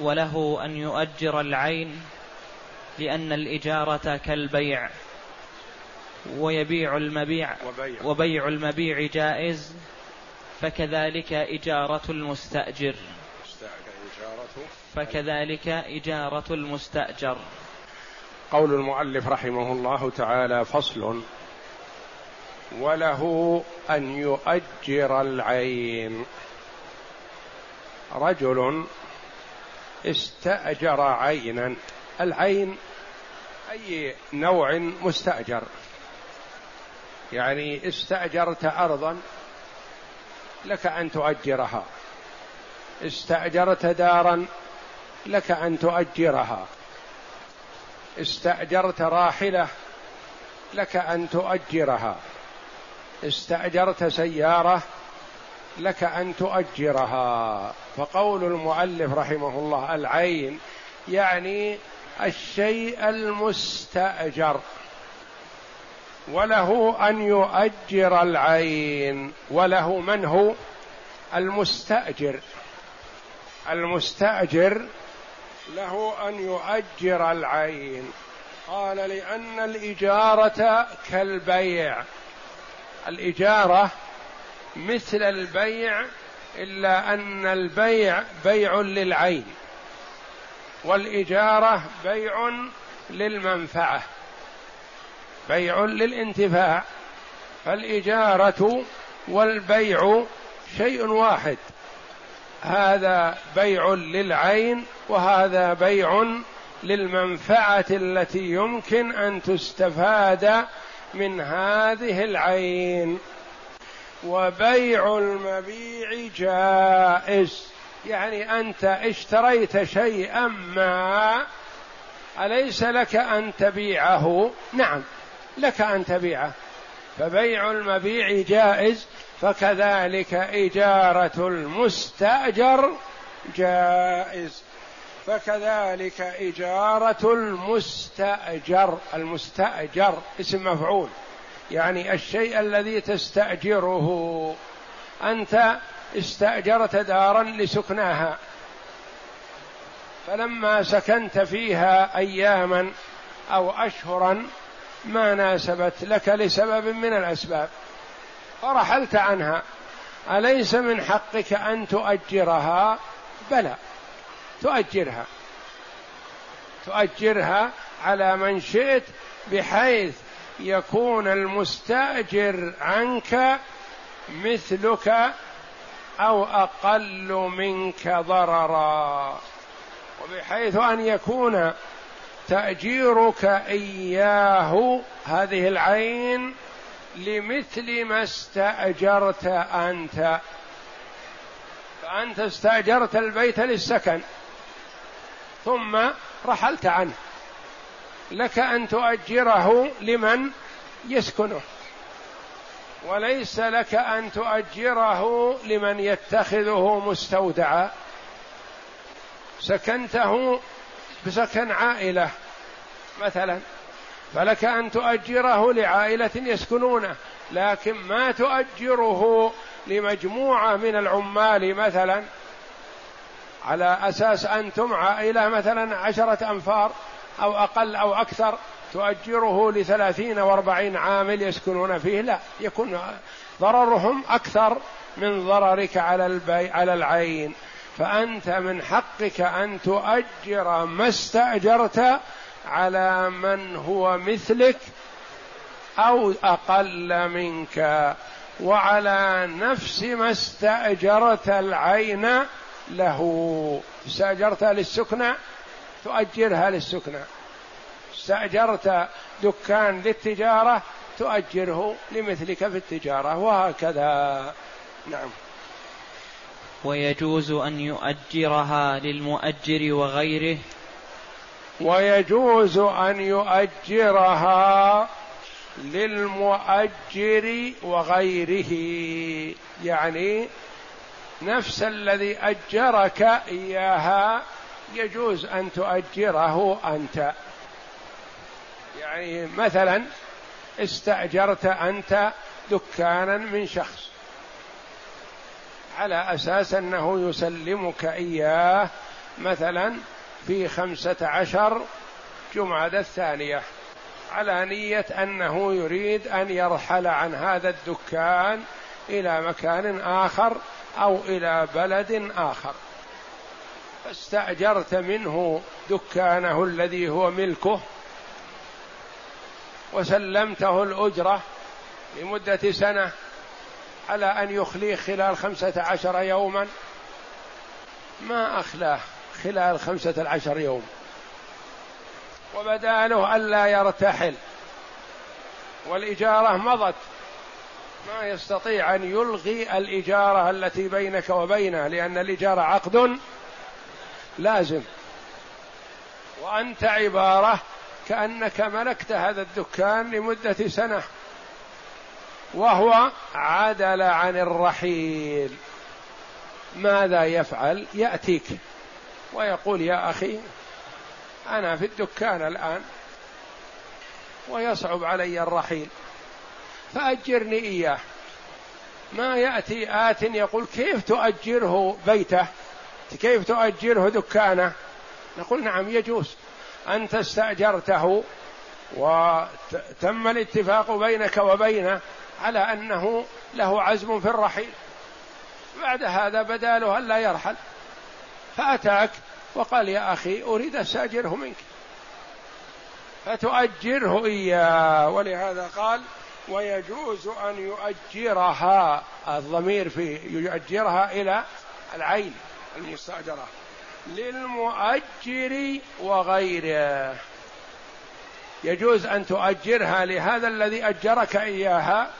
وله أن يؤجر العين لأن الإجارة كالبيع ويبيع المبيع وبيع, وبيع المبيع جائز فكذلك إجارة المستأجر. فكذلك إجارة المستأجر. قول المؤلف رحمه الله تعالى فصل وله أن يؤجر العين. رجل استأجر عينا. العين أي نوع مستأجر. يعني استأجرت أرضا لك أن تؤجرها. استأجرت دارا لك أن تؤجرها. استأجرت راحلة لك أن تؤجرها. استأجرت سيارة لك أن تؤجرها. فقول المؤلف رحمه الله العين يعني الشيء المستأجر وله أن يؤجر العين وله من هو؟ المستأجر. المستأجر له أن يؤجر العين. قال لأن الإجارة كالبيع. الإجارة مثل البيع إلا أن البيع بيع للعين والإجارة بيع للمنفعة بيع للانتفاع فالإجارة والبيع شيء واحد هذا بيع للعين وهذا بيع للمنفعة التي يمكن أن تستفاد من هذه العين. وبيع المبيع جائز. يعني أنت اشتريت شيئا ما أليس لك أن تبيعه؟ نعم لك أن تبيعه. فبيع المبيع جائز فكذلك إجارة المستأجر جائز. فكذلك إجارة المستأجر المستأجر اسم مفعول. يعني الشيء الذي تستأجره. أنت استأجرت دارا لسكناها. فلما سكنت فيها أياما أو أشهرا ما ناسبت لك لسبب من الأسباب. فرحلت عنها. أليس من حقك أن تؤجرها؟ بلى. تؤجرها. تؤجرها على من شئت بحيث يكون المستاجر عنك مثلك أو أقل منك ضررا. وبحيث أن يكون تأجيرك إياه هذه العين لمثل ما استأجرت أنت. فأنت استأجرت البيت للسكن ثم رحلت عنه. لك أن تؤجره لمن يسكنه. وليس لك أن تؤجره لمن يتخذه مستودعا. سكنته بسكن عائلة مثلا. فلك أن تؤجره لعائلة يسكنونه. لكن ما تؤجره لمجموعة من العمال مثلا. على أساس أنتم عائلة مثلا عشرة أنفار. أو أقل أو أكثر تؤجره لثلاثين وأربعين عامل يسكنون فيه. لا يكون ضررهم أكثر من ضررك على البي على العين. فأنت من حقك أن تؤجر ما استأجرت على من هو مثلك أو أقل منك. وعلى نفس ما استأجرت العين له. استأجرتها للسكنى تؤجرها للسكنى. استأجرت دكان للتجارة تؤجره لمثلك في التجارة وهكذا. نعم. ويجوز أن يؤجرها للمؤجر وغيره. ويجوز أن يؤجرها للمؤجر وغيره. يعني نفس الذي أجرك إياها يجوز أن تؤجره أنت. يعني مثلا استأجرت أنت دكانا من شخص على أساس أنه يسلمك إياه مثلا في خمسة عشر جمعة الثانية على نية أنه يريد أن يرحل عن هذا الدكان إلى مكان آخر أو إلى بلد آخر. فاستأجرت منه دكانه الذي هو ملكه وسلمته الأجرة لمدة سنة على أن يخليه خلال خمسة عشر يوما. ما أخلاه خلال خمسة عشر يوم. وبدا له الا يرتحل. والإجارة مضت. ما يستطيع أن يلغي الإجارة التي بينك وبينه لأن الإجارة عقد. لازم. وأنت عبارة كأنك ملكت هذا الدكان لمدة سنة. وهو عدل عن الرحيل. ماذا يفعل؟ يأتيك ويقول يا أخي أنا في الدكان الآن ويصعب علي الرحيل. فأجرني إياه. ما يأتي آت يقول كيف تؤجره بيته؟ كيف تؤجره دكانه؟ نقول نعم يجوز. أنت استأجرته وتم الاتفاق بينك وبينه على أنه له عزم في الرحيل. بعد هذا بدا له الا يرحل. فأتاك وقال يا أخي أريد استأجره منك. فتؤجره إياه. ولهذا قال ويجوز أن يؤجرها. الضمير في يؤجرها إلى العين. المستأجرة للمؤجر وغيره. يجوز أن تؤجرها لهذا الذي أجرك إياها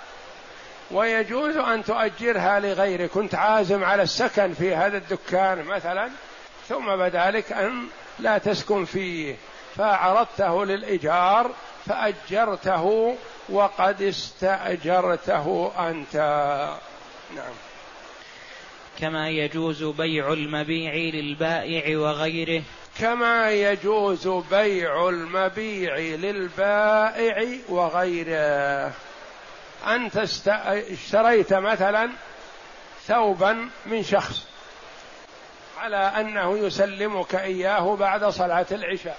ويجوز أن تؤجرها لغيرك كنت عازم على السكن في هذا الدكان مثلا ثم بدا لك أن لا تسكن فيه. فعرضته للإيجار فأجرته وقد استأجرته أنت. نعم. كما يجوز بيع المبيع للبائع وغيره. كما يجوز بيع المبيع للبائع وغيره. أنت اشتريت مثلا ثوبا من شخص على أنه يسلمك إياه بعد صلاة العشاء.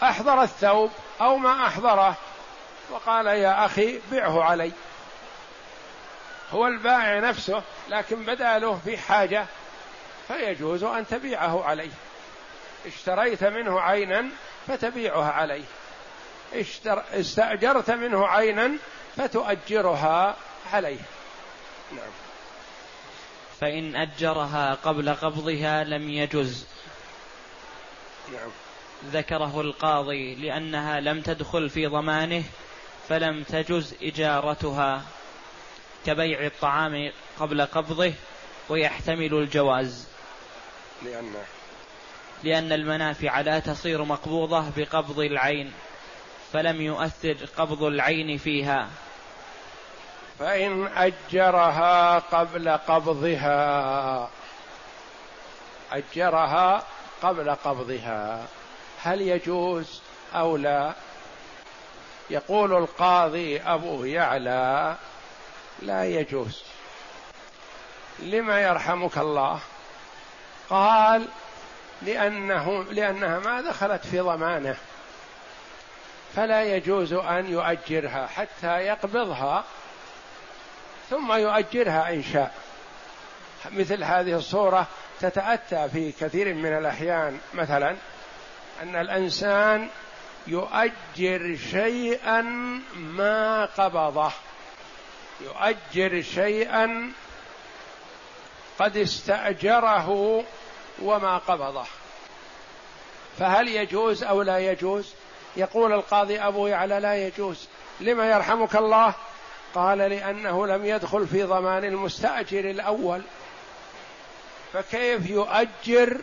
فأحضر الثوب أو ما أحضره وقال يا أخي بعه علي. هو البائع نفسه لكن بدا له في حاجة فيجوز أن تبيعه عليه. اشتريت منه عينا فتبيعها عليه. اشتر استأجرت منه عينا فتؤجرها عليه. نعم. فإن أجرها قبل قبضها لم يجز. نعم. ذكره القاضي لأنها لم تدخل في ضمانه فلم تجز إجارتها. كبيع الطعام قبل قبضه ويحتمل الجواز. لأن لأن المنافع لا تصير مقبوضة بقبض العين فلم يؤثر قبض العين فيها. فإن أجرها قبل قبضها أجرها قبل قبضها هل يجوز أو لا؟ يقول القاضي أبو يعلى لا يجوز. لما يرحمك الله؟ قال لأنه لأنها ما دخلت في ضمانه. فلا يجوز أن يؤجرها حتى يقبضها ثم يؤجرها إن شاء. مثل هذه الصورة تتأتى في كثير من الأحيان. مثلا أن الإنسان يؤجر شيئا ما قبضه. يؤجر شيئا قد استأجره وما قبضه. فهل يجوز أو لا يجوز؟ يقول القاضي أبو يعلى لا يجوز. لما يرحمك الله؟ قال لأنه لم يدخل في ضمان المستأجر الأول. فكيف يؤجر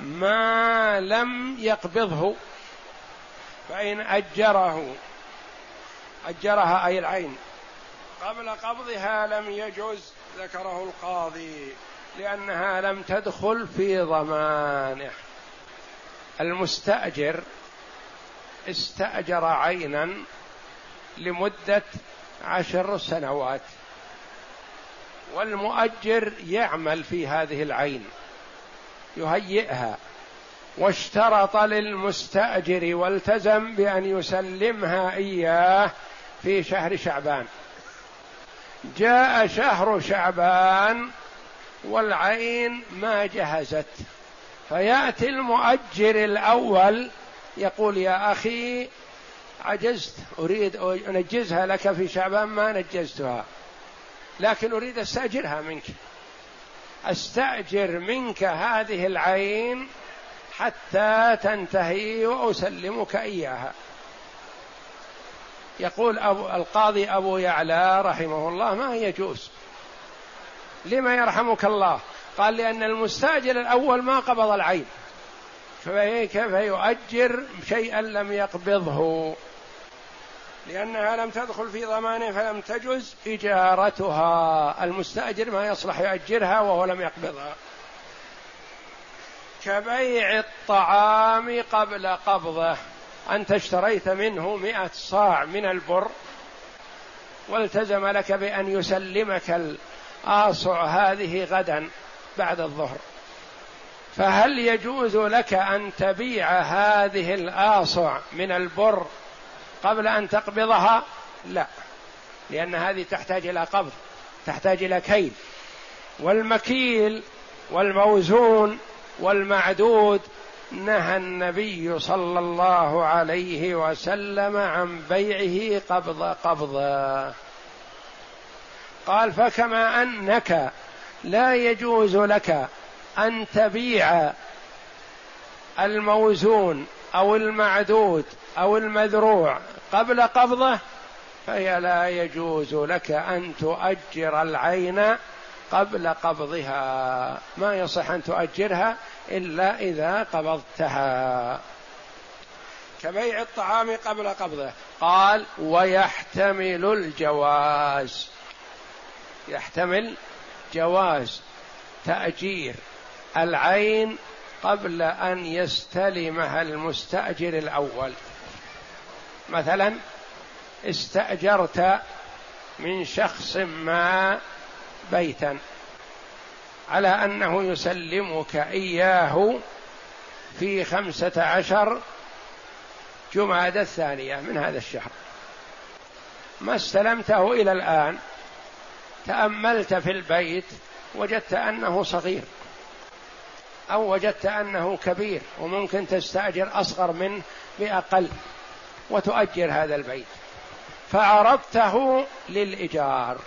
ما لم يقبضه؟ فإن أجره أجرها أي العين. قبل قبضها لم يجز ذكره القاضي لأنها لم تدخل في ضمانه. المستأجر استأجر عينا لمدة عشر سنوات والمؤجر يعمل في هذه العين يهيئها واشترط للمستأجر والتزم بأن يسلمها إياه في شهر شعبان. جاء شهر شعبان والعين ما جهزت. فيأتي المؤجر الأول يقول يا أخي عجزت. أريد أنجزها لك في شعبان ما نجزتها. لكن أريد أستأجرها منك. أستأجر منك هذه العين حتى تنتهي وأسلمك إياها. يقول أبو القاضي أبو يعلى رحمه الله ما يجوز لما يرحمك الله؟ قال لأن المستاجر الأول ما قبض العين. فكيف يؤجر شيئا لم يقبضه؟ لأنها لم تدخل في ضمانه فلم تجز إجارتها. المستأجر ما يصلح يؤجرها وهو لم يقبضها. كبيع الطعام قبل قبضه. أنت اشتريت منه مئة صاع من البر والتزم لك بأن يسلمك الآصع هذه غدا بعد الظهر فهل يجوز لك أن تبيع هذه الآصع من البر قبل أن تقبضها؟ لا لأن هذه تحتاج إلى قبض تحتاج إلى كيل والمكيل والموزون والمعدود نهى النبي صلى الله عليه وسلم عن بيعه قبض قبضا. قال فكما أنك لا يجوز لك أن تبيع الموزون أو المعدود أو المذروع قبل قبضه فهي لا يجوز لك أن تؤجر العين قبل قبضها. ما يصح أن تؤجرها إلا إذا قبضتها. كبيع الطعام قبل قبضه. قال ويحتمل الجواز. يحتمل جواز تأجير العين قبل أن يستلمها المستأجر الأول. مثلا استأجرت من شخص ما بيتا على أنه يسلمك إياه في خمسة عشر جماد الثانية من هذا الشهر. ما استلمته إلى الآن تأملت في البيت وجدت أنه صغير أو وجدت أنه كبير وممكن تستأجر أصغر منه بأقل وتؤجر هذا البيت. فعرضته للإيجار.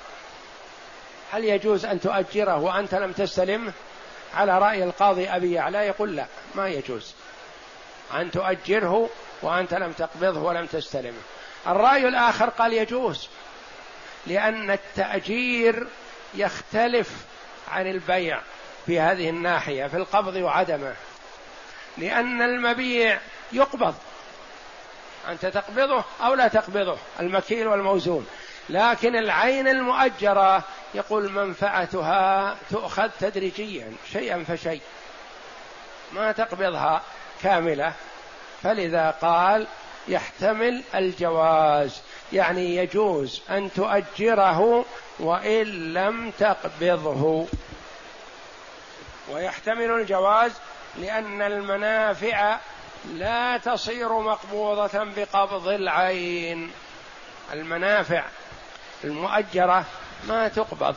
هل يجوز أن تؤجره وأنت لم تستلمه على رأي القاضي أبي يعلى يقول لا ما يجوز. أن تؤجره وأنت لم تقبضه ولم تستلمه. الرأي الآخر قال يجوز لأن التأجير يختلف عن البيع في هذه الناحية في القبض وعدمه. لأن المبيع يقبض. أنت تقبضه أو لا تقبضه المكيل والموزون. لكن العين المؤجرة يقول منفعتها تؤخذ تدريجيا شيئا فشيء. ما تقبضها كاملة. فلذا قال يحتمل الجواز. يعني يجوز أن تؤجره وإن لم تقبضه. ويحتمل الجواز لأن المنافع لا تصير مقبوضة بقبض العين. المنافع المؤجرة ما تقبض.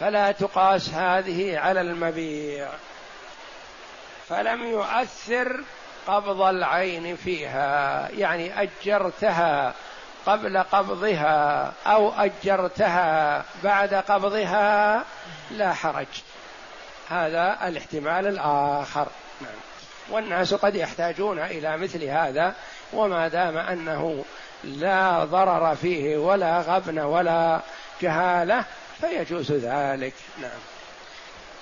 فلا تقاس هذه على المبيع. فلم يؤثر قبض العين فيها. يعني أجرتها قبل قبضها أو أجرتها بعد قبضها لا حرج. هذا الاحتمال الآخر. نعم. والناس قد يحتاجون إلى مثل هذا وما دام أنه لا ضرر فيه ولا غبن ولا جهاله فيجوز ذلك. نعم.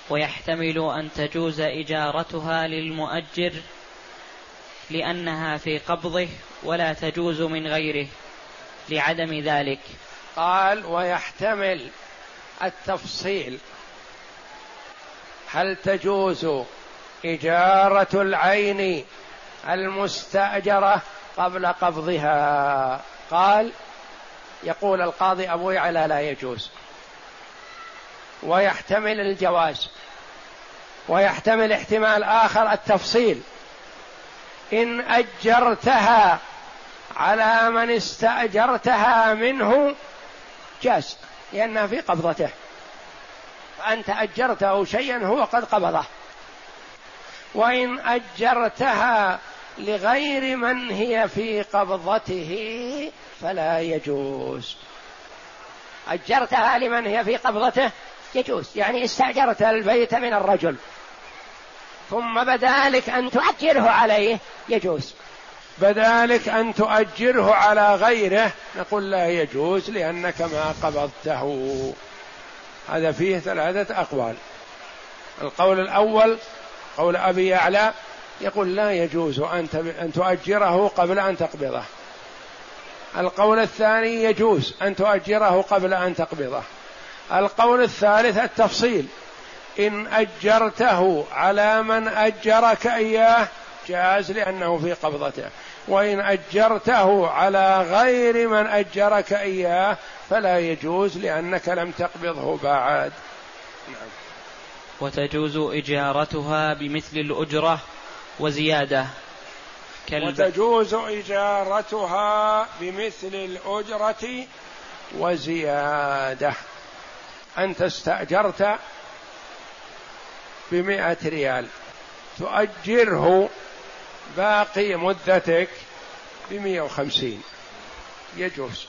ويحتمل أن تجوز إجارتها للمؤجر لأنها في قبضه ولا تجوز من غيره لعدم ذلك. قال ويحتمل التفصيل. هل تجوز إجارة العين المستأجرة قبل قبضها؟ قال يقول القاضي أبو يعلى لا يجوز. ويحتمل الجواز. ويحتمل احتمال آخر التفصيل. إن أجرتها على من استأجرتها منه جاز لأنها في قبضته. فأنت أجرته شيئا هو قد قبضه. وإن أجرتها لغير من هي في قبضته فلا يجوز. أجرتها لمن هي في قبضته؟ يجوز. يعني استأجرت البيت من الرجل. ثم بدالك أن تؤجره عليه يجوز. بدالك أن تؤجره على غيره نقول لا يجوز لأنك ما قبضته. هذا فيه ثلاثة أقوال. القول الأول قول أبي يعلى يقول لا يجوز أن تؤجره قبل أن تقبضه. القول الثاني يجوز أن تؤجره قبل أن تقبضه. القول الثالث التفصيل. إن أجرته على من أجرك إياه جاز لأنه في قبضته. وإن أجرته على غير من أجرك إياه فلا يجوز لأنك لم تقبضه بعد. نعم. وتجوز إجارتها بمثل الأجرة وزيادة. وتجوز إجارتها بمثل الأجرة وزيادة. أنت استأجرت بمئة ريال. تؤجره باقي مدتك بمئة وخمسين. يجوز.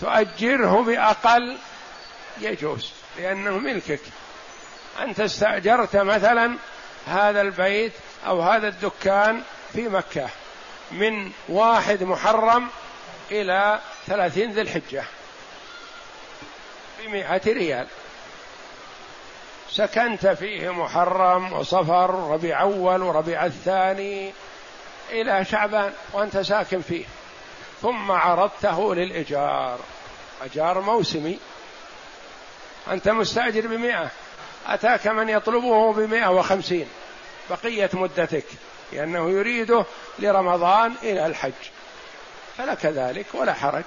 تؤجره بأقل يجوز لأنه ملكك. أنت استأجرت مثلا هذا البيت أو هذا الدكان في مكة من واحد محرم إلى ثلاثين ذي الحجة بمئة ريال. سكنت فيه محرم وصفر ربيع أول وربيع الثاني إلى شعبان وأنت ساكن فيه. ثم عرضته للإيجار. أجار موسمي. أنت مستأجر بمئة. أتاك من يطلبه بمئة وخمسين بقية مدتك لأنه يريده لرمضان إلى الحج. فلك ذلك ولا حرج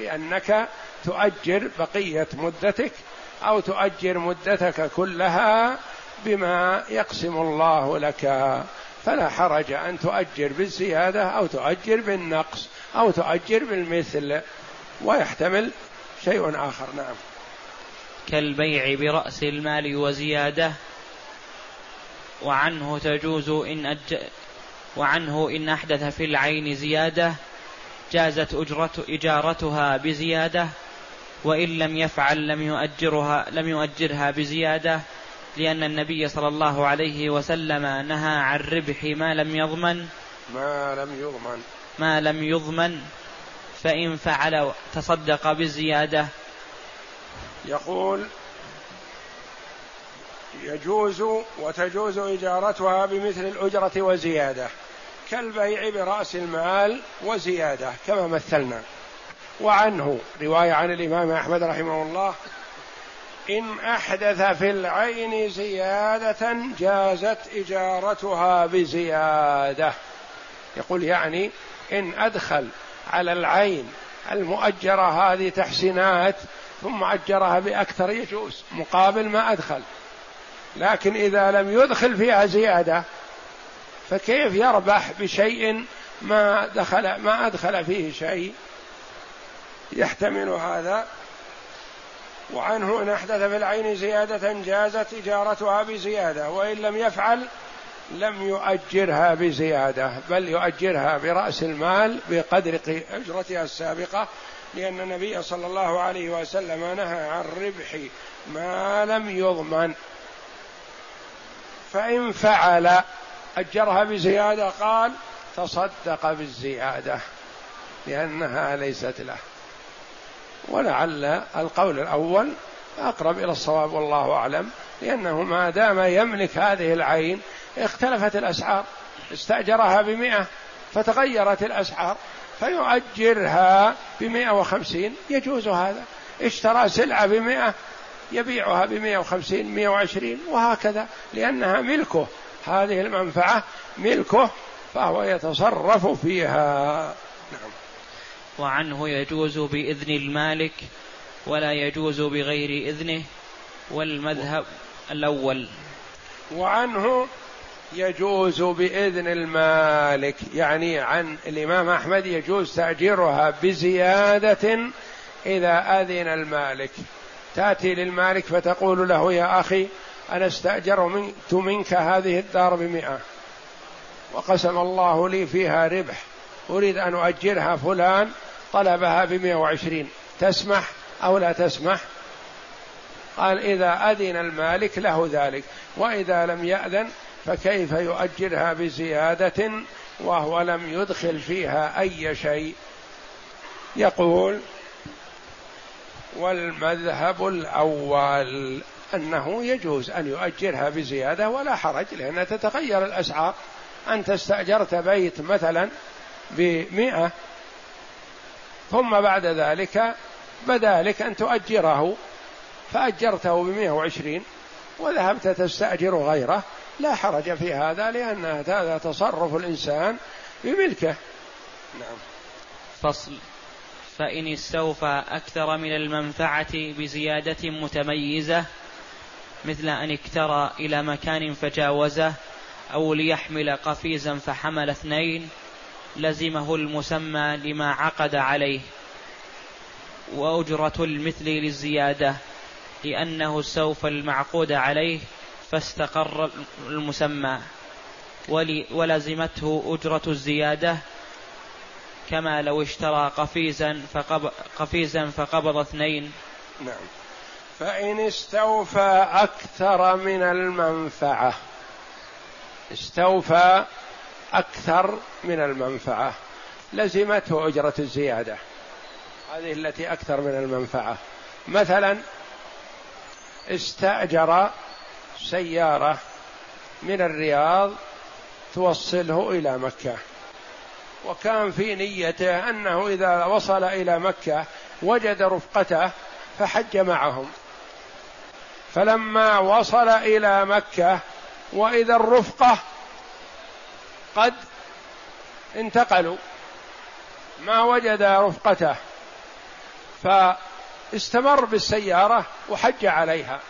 لأنك تؤجر بقية مدتك أو تؤجر مدتك كلها بما يقسم الله لك. فلا حرج أن تؤجر بالزيادة أو تؤجر بالنقص أو تؤجر بالمثل ويحتمل شيء آخر. نعم. كالبيع برأس المال وزيادة. وعنه تجوز إن أج... وعنه إن أحدث في العين زيادة. جازت أجرة إجارتها بزيادة. وإن لم يفعل لم يؤجرها لم يؤجرها بزيادة. لأن النبي صلى الله عليه وسلم نهى عن ربح ما لم يضمن. ما لم يضمن. ما لم يضمن. فإن فعل تصدق بالزيادة يقول يجوز وتجوز إجارتها بمثل الأجرة وزيادة كالبيع برأس المال وزيادة كما مثلنا. وعنه رواية عن الإمام أحمد رحمه الله إن أحدث في العين زيادة جازت إجارتها بزيادة. يقول يعني إن أدخل على العين المؤجرة هذه تحسينات ثم أجرها بأكثر يجوز مقابل ما أدخل. لكن إذا لم يدخل فيها زيادة فكيف يربح بشيء ما دخل ما أدخل فيه شيء؟ يحتمل هذا. وعنه إن أحدث في العين زيادة جازت إجارتها بزيادة وإن لم يفعل لم يؤجرها بزيادة بل يؤجرها برأس المال بقدر أجرتها السابقة لأن النبي صلى الله عليه وسلم نهى عن ربح ما لم يضمن. فإن فعل أجرها بزيادة قال تصدق بالزيادة لأنها ليست له. ولعل القول الأول أقرب إلى الصواب والله أعلم لأنه ما دام يملك هذه العين اختلفت الأسعار استأجرها بمئة فتغيرت الأسعار. فيؤجرها بمئة وخمسين. يجوز هذا. اشترى سلعة بمئة يبيعها بمئة وخمسين مئة وعشرين وهكذا. لأنها ملكه. هذه المنفعة ملكه فهو يتصرف فيها. نعم. وعنه يجوز بإذن المالك ولا يجوز بغير إذنه والمذهب الأول. وعنه يجوز بإذن المالك يعني عن الإمام أحمد يجوز تأجيرها بزيادة إذا أذن المالك. تأتي للمالك فتقول له يا أخي أنا استأجرت منك هذه الدار بمئة. وقسم الله لي فيها ربح. أريد أن أؤجرها فلان طلبها بمئة وعشرين. تسمح أو لا تسمح؟ قال إذا أذن المالك له ذلك. وإذا لم يأذن فكيف يؤجرها بزيادة وهو لم يدخل فيها أي شيء؟ يقول والمذهب الأول أنه يجوز أن يؤجرها بزيادة ولا حرج لأنها تتغير الأسعار. أنت استأجرت بيت مثلا بمئة ثم بعد ذلك بدا لك أن تؤجره فأجرته بمئة وعشرين وذهبت تستأجر غيره. لا حرج في هذا لأن هذا تصرف الإنسان بملكه. نعم. فصل. فإن استوفى أكثر من المنفعة بزيادة متميزة مثل أن اكترى إلى مكان فجاوزه أو ليحمل قفيزا فحمل اثنين لزمه المسمى لما عقد عليه. وأجرة المثل للزيادة لأنه سوف المعقود عليه فاستقر المسمى ولزمته أجرة الزيادة كما لو اشترى قفيزا فقب قفيزا فقبض اثنين. نعم. فإن استوفى أكثر من المنفعة. استوفى أكثر من المنفعة. لزمته أجرة الزيادة. هذه التي أكثر من المنفعة. مثلا استأجر سيارة من الرياض توصله إلى مكة. وكان في نيته أنه إذا وصل إلى مكة وجد رفقته فحج معهم. فلما وصل إلى مكة وإذا الرفقة قد انتقلوا ما وجد رفقته فاستمر بالسيارة وحج عليها.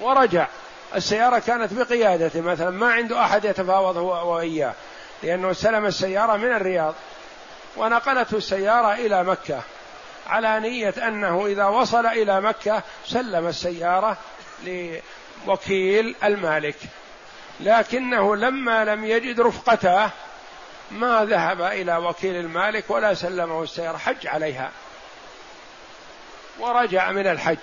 ورجع. السيارة كانت بقيادته مثلا ما عنده أحد يتفاوض هو وإياه لأنه استلم السيارة من الرياض. ونقلته السيارة إلى مكة على نية أنه إذا وصل إلى مكة سلم السيارة لوكيل المالك. لكنه لما لم يجد رفقته ما ذهب إلى وكيل المالك ولا سلمه السيارة حج عليها. ورجع من الحج.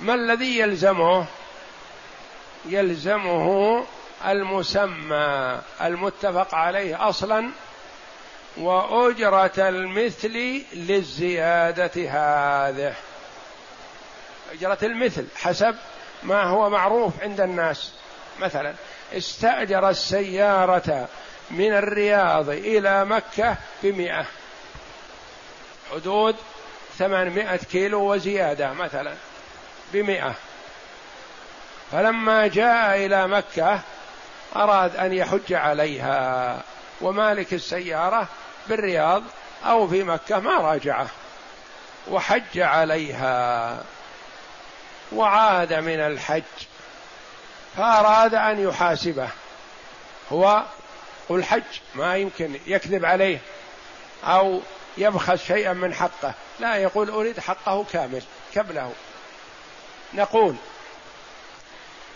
ما الذي يلزمه؟ يلزمه المسمى المتفق عليه أصلا وأجرة المثل للزيادة هذه. أجرة المثل حسب ما هو معروف عند الناس. مثلا استأجر السيارة من الرياض إلى مكة بمئة. حدود ثمانمائة كيلو وزيادة مثلا. بمئة. فلما جاء إلى مكة أراد أن يحج عليها ومالك السيارة بالرياض أو في مكة ما راجعه وحج عليها وعاد من الحج فأراد أن يحاسبه. هو قل حج ما يمكن يكذب عليه أو يبخس شيئا من حقه لا يقول أريد حقه كامل كبله نقول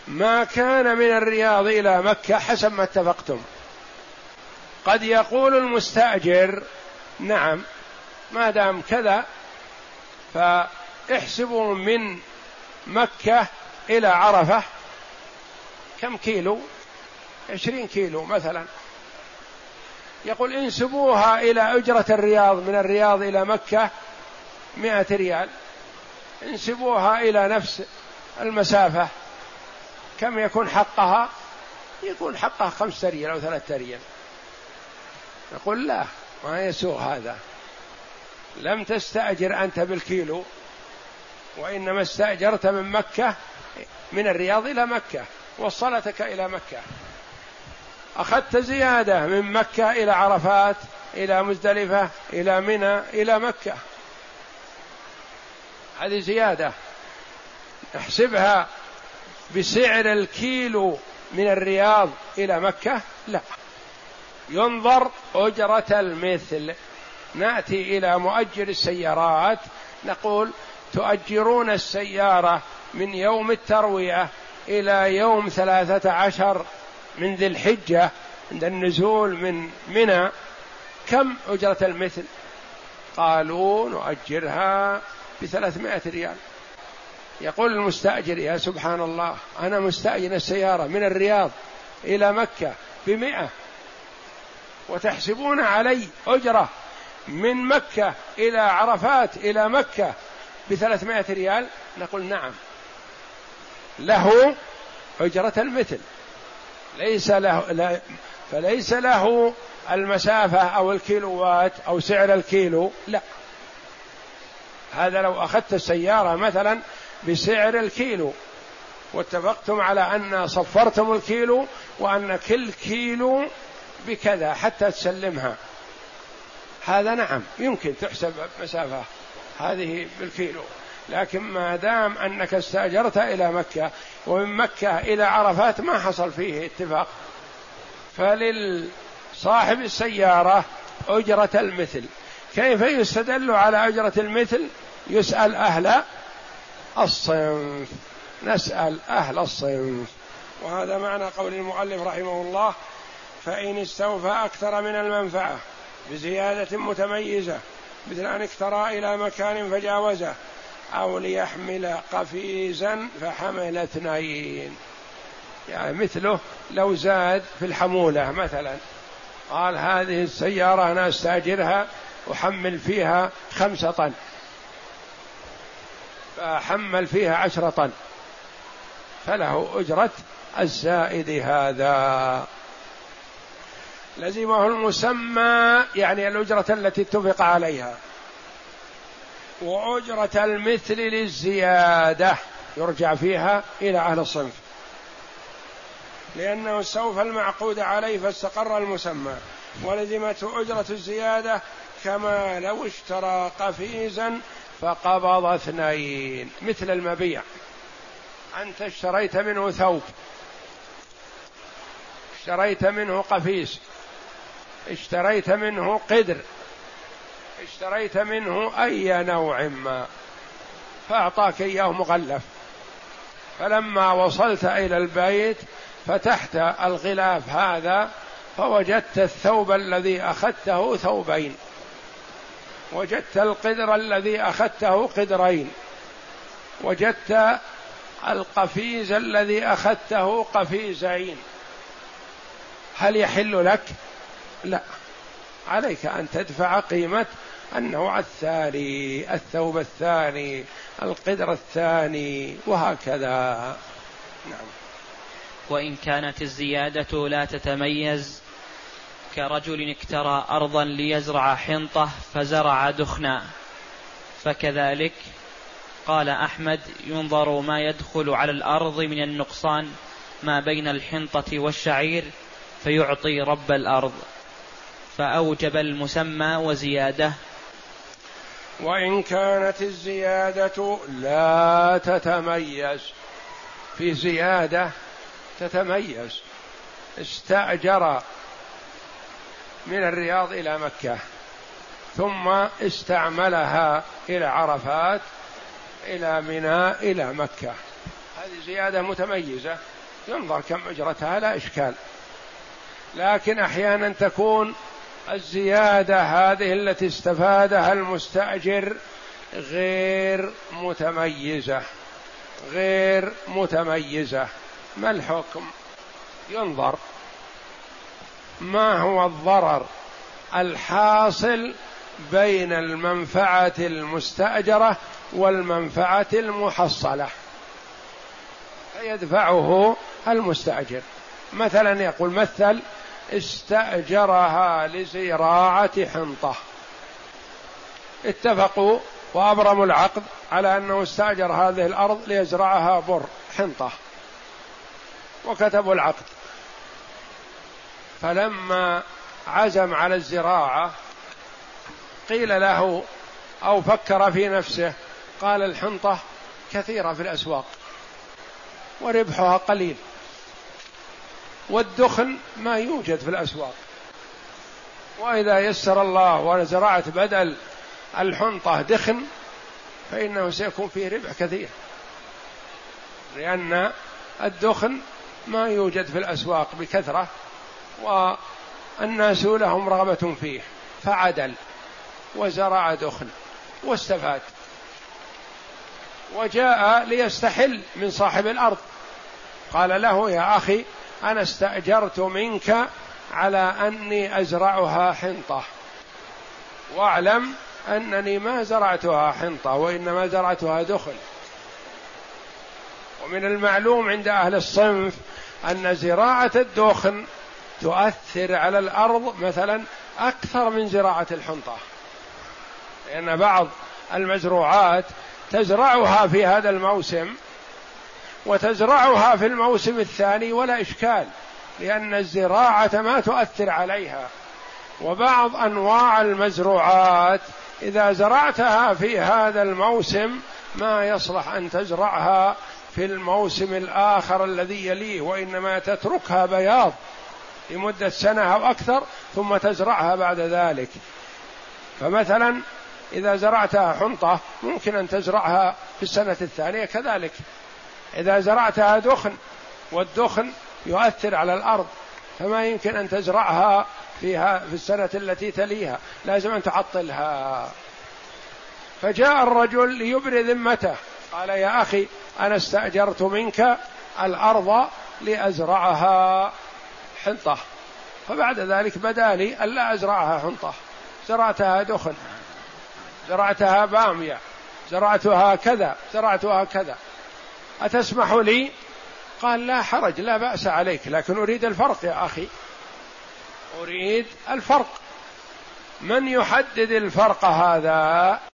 ما كان من الرياض إلى مكة حسب ما اتفقتم. قد يقول المستأجر نعم ما دام كذا فاحسبوا من مكة إلى عرفة كم كيلو؟ عشرين كيلو مثلا. يقول انسبوها إلى أجرة الرياض من الرياض إلى مكة مئة ريال. انسبوها إلى نفس المسافة. كم يكون حقها؟ يكون حقها خمسة ريال أو ثلاثة ريال نقول لا ما يسوغ هذا. لم تستأجر أنت بالكيلو وإنما استأجرت من مكة من الرياض إلى مكة وصلتك إلى مكة. أخذت زيادة من مكة إلى عرفات إلى مزدلفة إلى منى إلى مكة. هذه زيادة. احسبها بسعر الكيلو من الرياض إلى مكة؟ لا. ينظر أجرة المثل. نأتي إلى مؤجر السيارات. نقول تؤجرون السيارة من يوم التروية إلى يوم ثلاثة عشر من ذي الحجة عند النزول من منى. كم أجرة المثل؟ قالوا نؤجرها بثلاثمائة ريال. يقول المستأجر يا سبحان الله أنا مستأجر السيارة من الرياض إلى مكة بمئة. وتحسبون علي أجرة من مكة إلى عرفات إلى مكة بثلاثمائة ريال. نقول نعم. له أجرة المثل. ليس له لا فليس له المسافة أو الكيلوات أو سعر الكيلو. لا. هذا لو أخذت السيارة مثلا بسعر الكيلو واتفقتم على أن صفرتم الكيلو وأن كل كيلو بكذا حتى تسلمها. هذا نعم يمكن تحسب مسافة هذه بالكيلو لكن ما دام أنك استأجرت إلى مكة ومن مكة إلى عرفات ما حصل فيه اتفاق. فللصاحب السيارة أجرة المثل. كيف يستدل على أجرة المثل يسأل أهل الصنف؟ نسأل أهل الصنف. وهذا معنى قول المؤلف رحمه الله فإن استوفى أكثر من المنفعة بزيادة متميزة مثل أن اكترى إلى مكان فجاوزه أو ليحمل قفيزا فحمل اثنين. يعني مثله لو زاد في الحمولة مثلا. قال هذه السيارة أنا أستأجرها أحمل فيها خمسة طن. فحمل فيها عشرة طن. فله أجرة الزائد هذا. لزمه المسمى يعني الأجرة التي اتفق عليها. وأجرة المثل للزيادة. يرجع فيها إلى أهل الصنف. لأنه سوف المعقود عليه فاستقر المسمى. ولزمته أجرة الزيادة كما لو اشترى قفيزا فقبض اثنين مثل المبيع. أنت اشتريت منه ثوب اشتريت منه قفيز اشتريت منه قدر اشتريت منه أي نوع ما فأعطاك إياه مغلف. فلما وصلت إلى البيت فتحت الغلاف هذا فوجدت الثوب الذي أخذته ثوبين. وجدت القدر الذي أخذته قدرين. وجدت القفيز الذي أخذته قفيزين. هل يحل لك؟ لا. عليك أن تدفع قيمة النوع الثاني الثوب الثاني القدر الثاني وهكذا. نعم. وإن كانت الزيادة لا تتميز كرجل اكترى أرضا ليزرع حنطة فزرع دخنا. فكذلك قال أحمد ينظر ما يدخل على الأرض من النقصان ما بين الحنطة والشعير فيعطي رب الأرض. فأوجب المسمى وزيادة. وإن كانت الزيادة لا تتميز. في زيادة تتميز. استأجر من الرياض إلى مكة ثم استعملها إلى عرفات إلى منى إلى مكة. هذه زيادة متميزة ينظر كم أجرتها لا إشكال. لكن أحيانا تكون الزيادة هذه التي استفادها المستأجر غير متميزة غير متميزة. ما الحكم؟ ينظر. ما هو الضرر الحاصل بين المنفعة المستأجرة والمنفعة المحصلة؟ فيدفعه المستأجر. مثلا يقول مثل استأجرها لزراعة حنطة. اتفقوا وأبرموا العقد على أنه استأجر هذه الأرض ليزرعها بر حنطة. وكتبوا العقد. فلما عزم على الزراعة قيل له أو فكر في نفسه قال الحنطة كثيرة في الأسواق وربحها قليل والدخن ما يوجد في الأسواق. وإذا يسر الله وزرعت بدل الحنطة دخن فإنه سيكون فيه ربح كثير لأن الدخن ما يوجد في الأسواق بكثرة. والناس لهم رغبة فيه فعدل وزرع دخن واستفاد وجاء ليستحل من صاحب الأرض. قال له يا أخي أنا استأجرت منك على أني أزرعها حنطة. واعلم أنني ما زرعتها حنطة وإنما زرعتها دخل ومن المعلوم عند أهل الصنف أن زراعة الدخن تؤثر على الأرض مثلا أكثر من زراعة الحنطة. لأن بعض المزروعات تزرعها في هذا الموسم وتزرعها في الموسم الثاني ولا إشكال لأن الزراعة ما تؤثر عليها. وبعض أنواع المزروعات إذا زرعتها في هذا الموسم ما يصلح أن تزرعها في الموسم الآخر الذي يليه وإنما تتركها بياض. لمدة سنة أو أكثر ثم تزرعها بعد ذلك. فمثلا إذا زرعتها حنطة ممكن أن تزرعها في السنة الثانية كذلك. إذا زرعتها دخن والدخن يؤثر على الأرض فما يمكن أن تزرعها فيها في السنة التي تليها لازم أن تعطلها. فجاء الرجل ليبري ذمته قال يا أخي أنا استأجرت منك الأرض لأزرعها. حنطة. فبعد ذلك بدا لي ألا أزرعها حنطة. زرعتها دخن. زرعتها بامية. زرعتها كذا. زرعتها كذا. أتسمح لي؟ قال لا حرج لا بأس عليك لكن أريد الفرق يا أخي. أريد الفرق. من يحدد الفرق هذا؟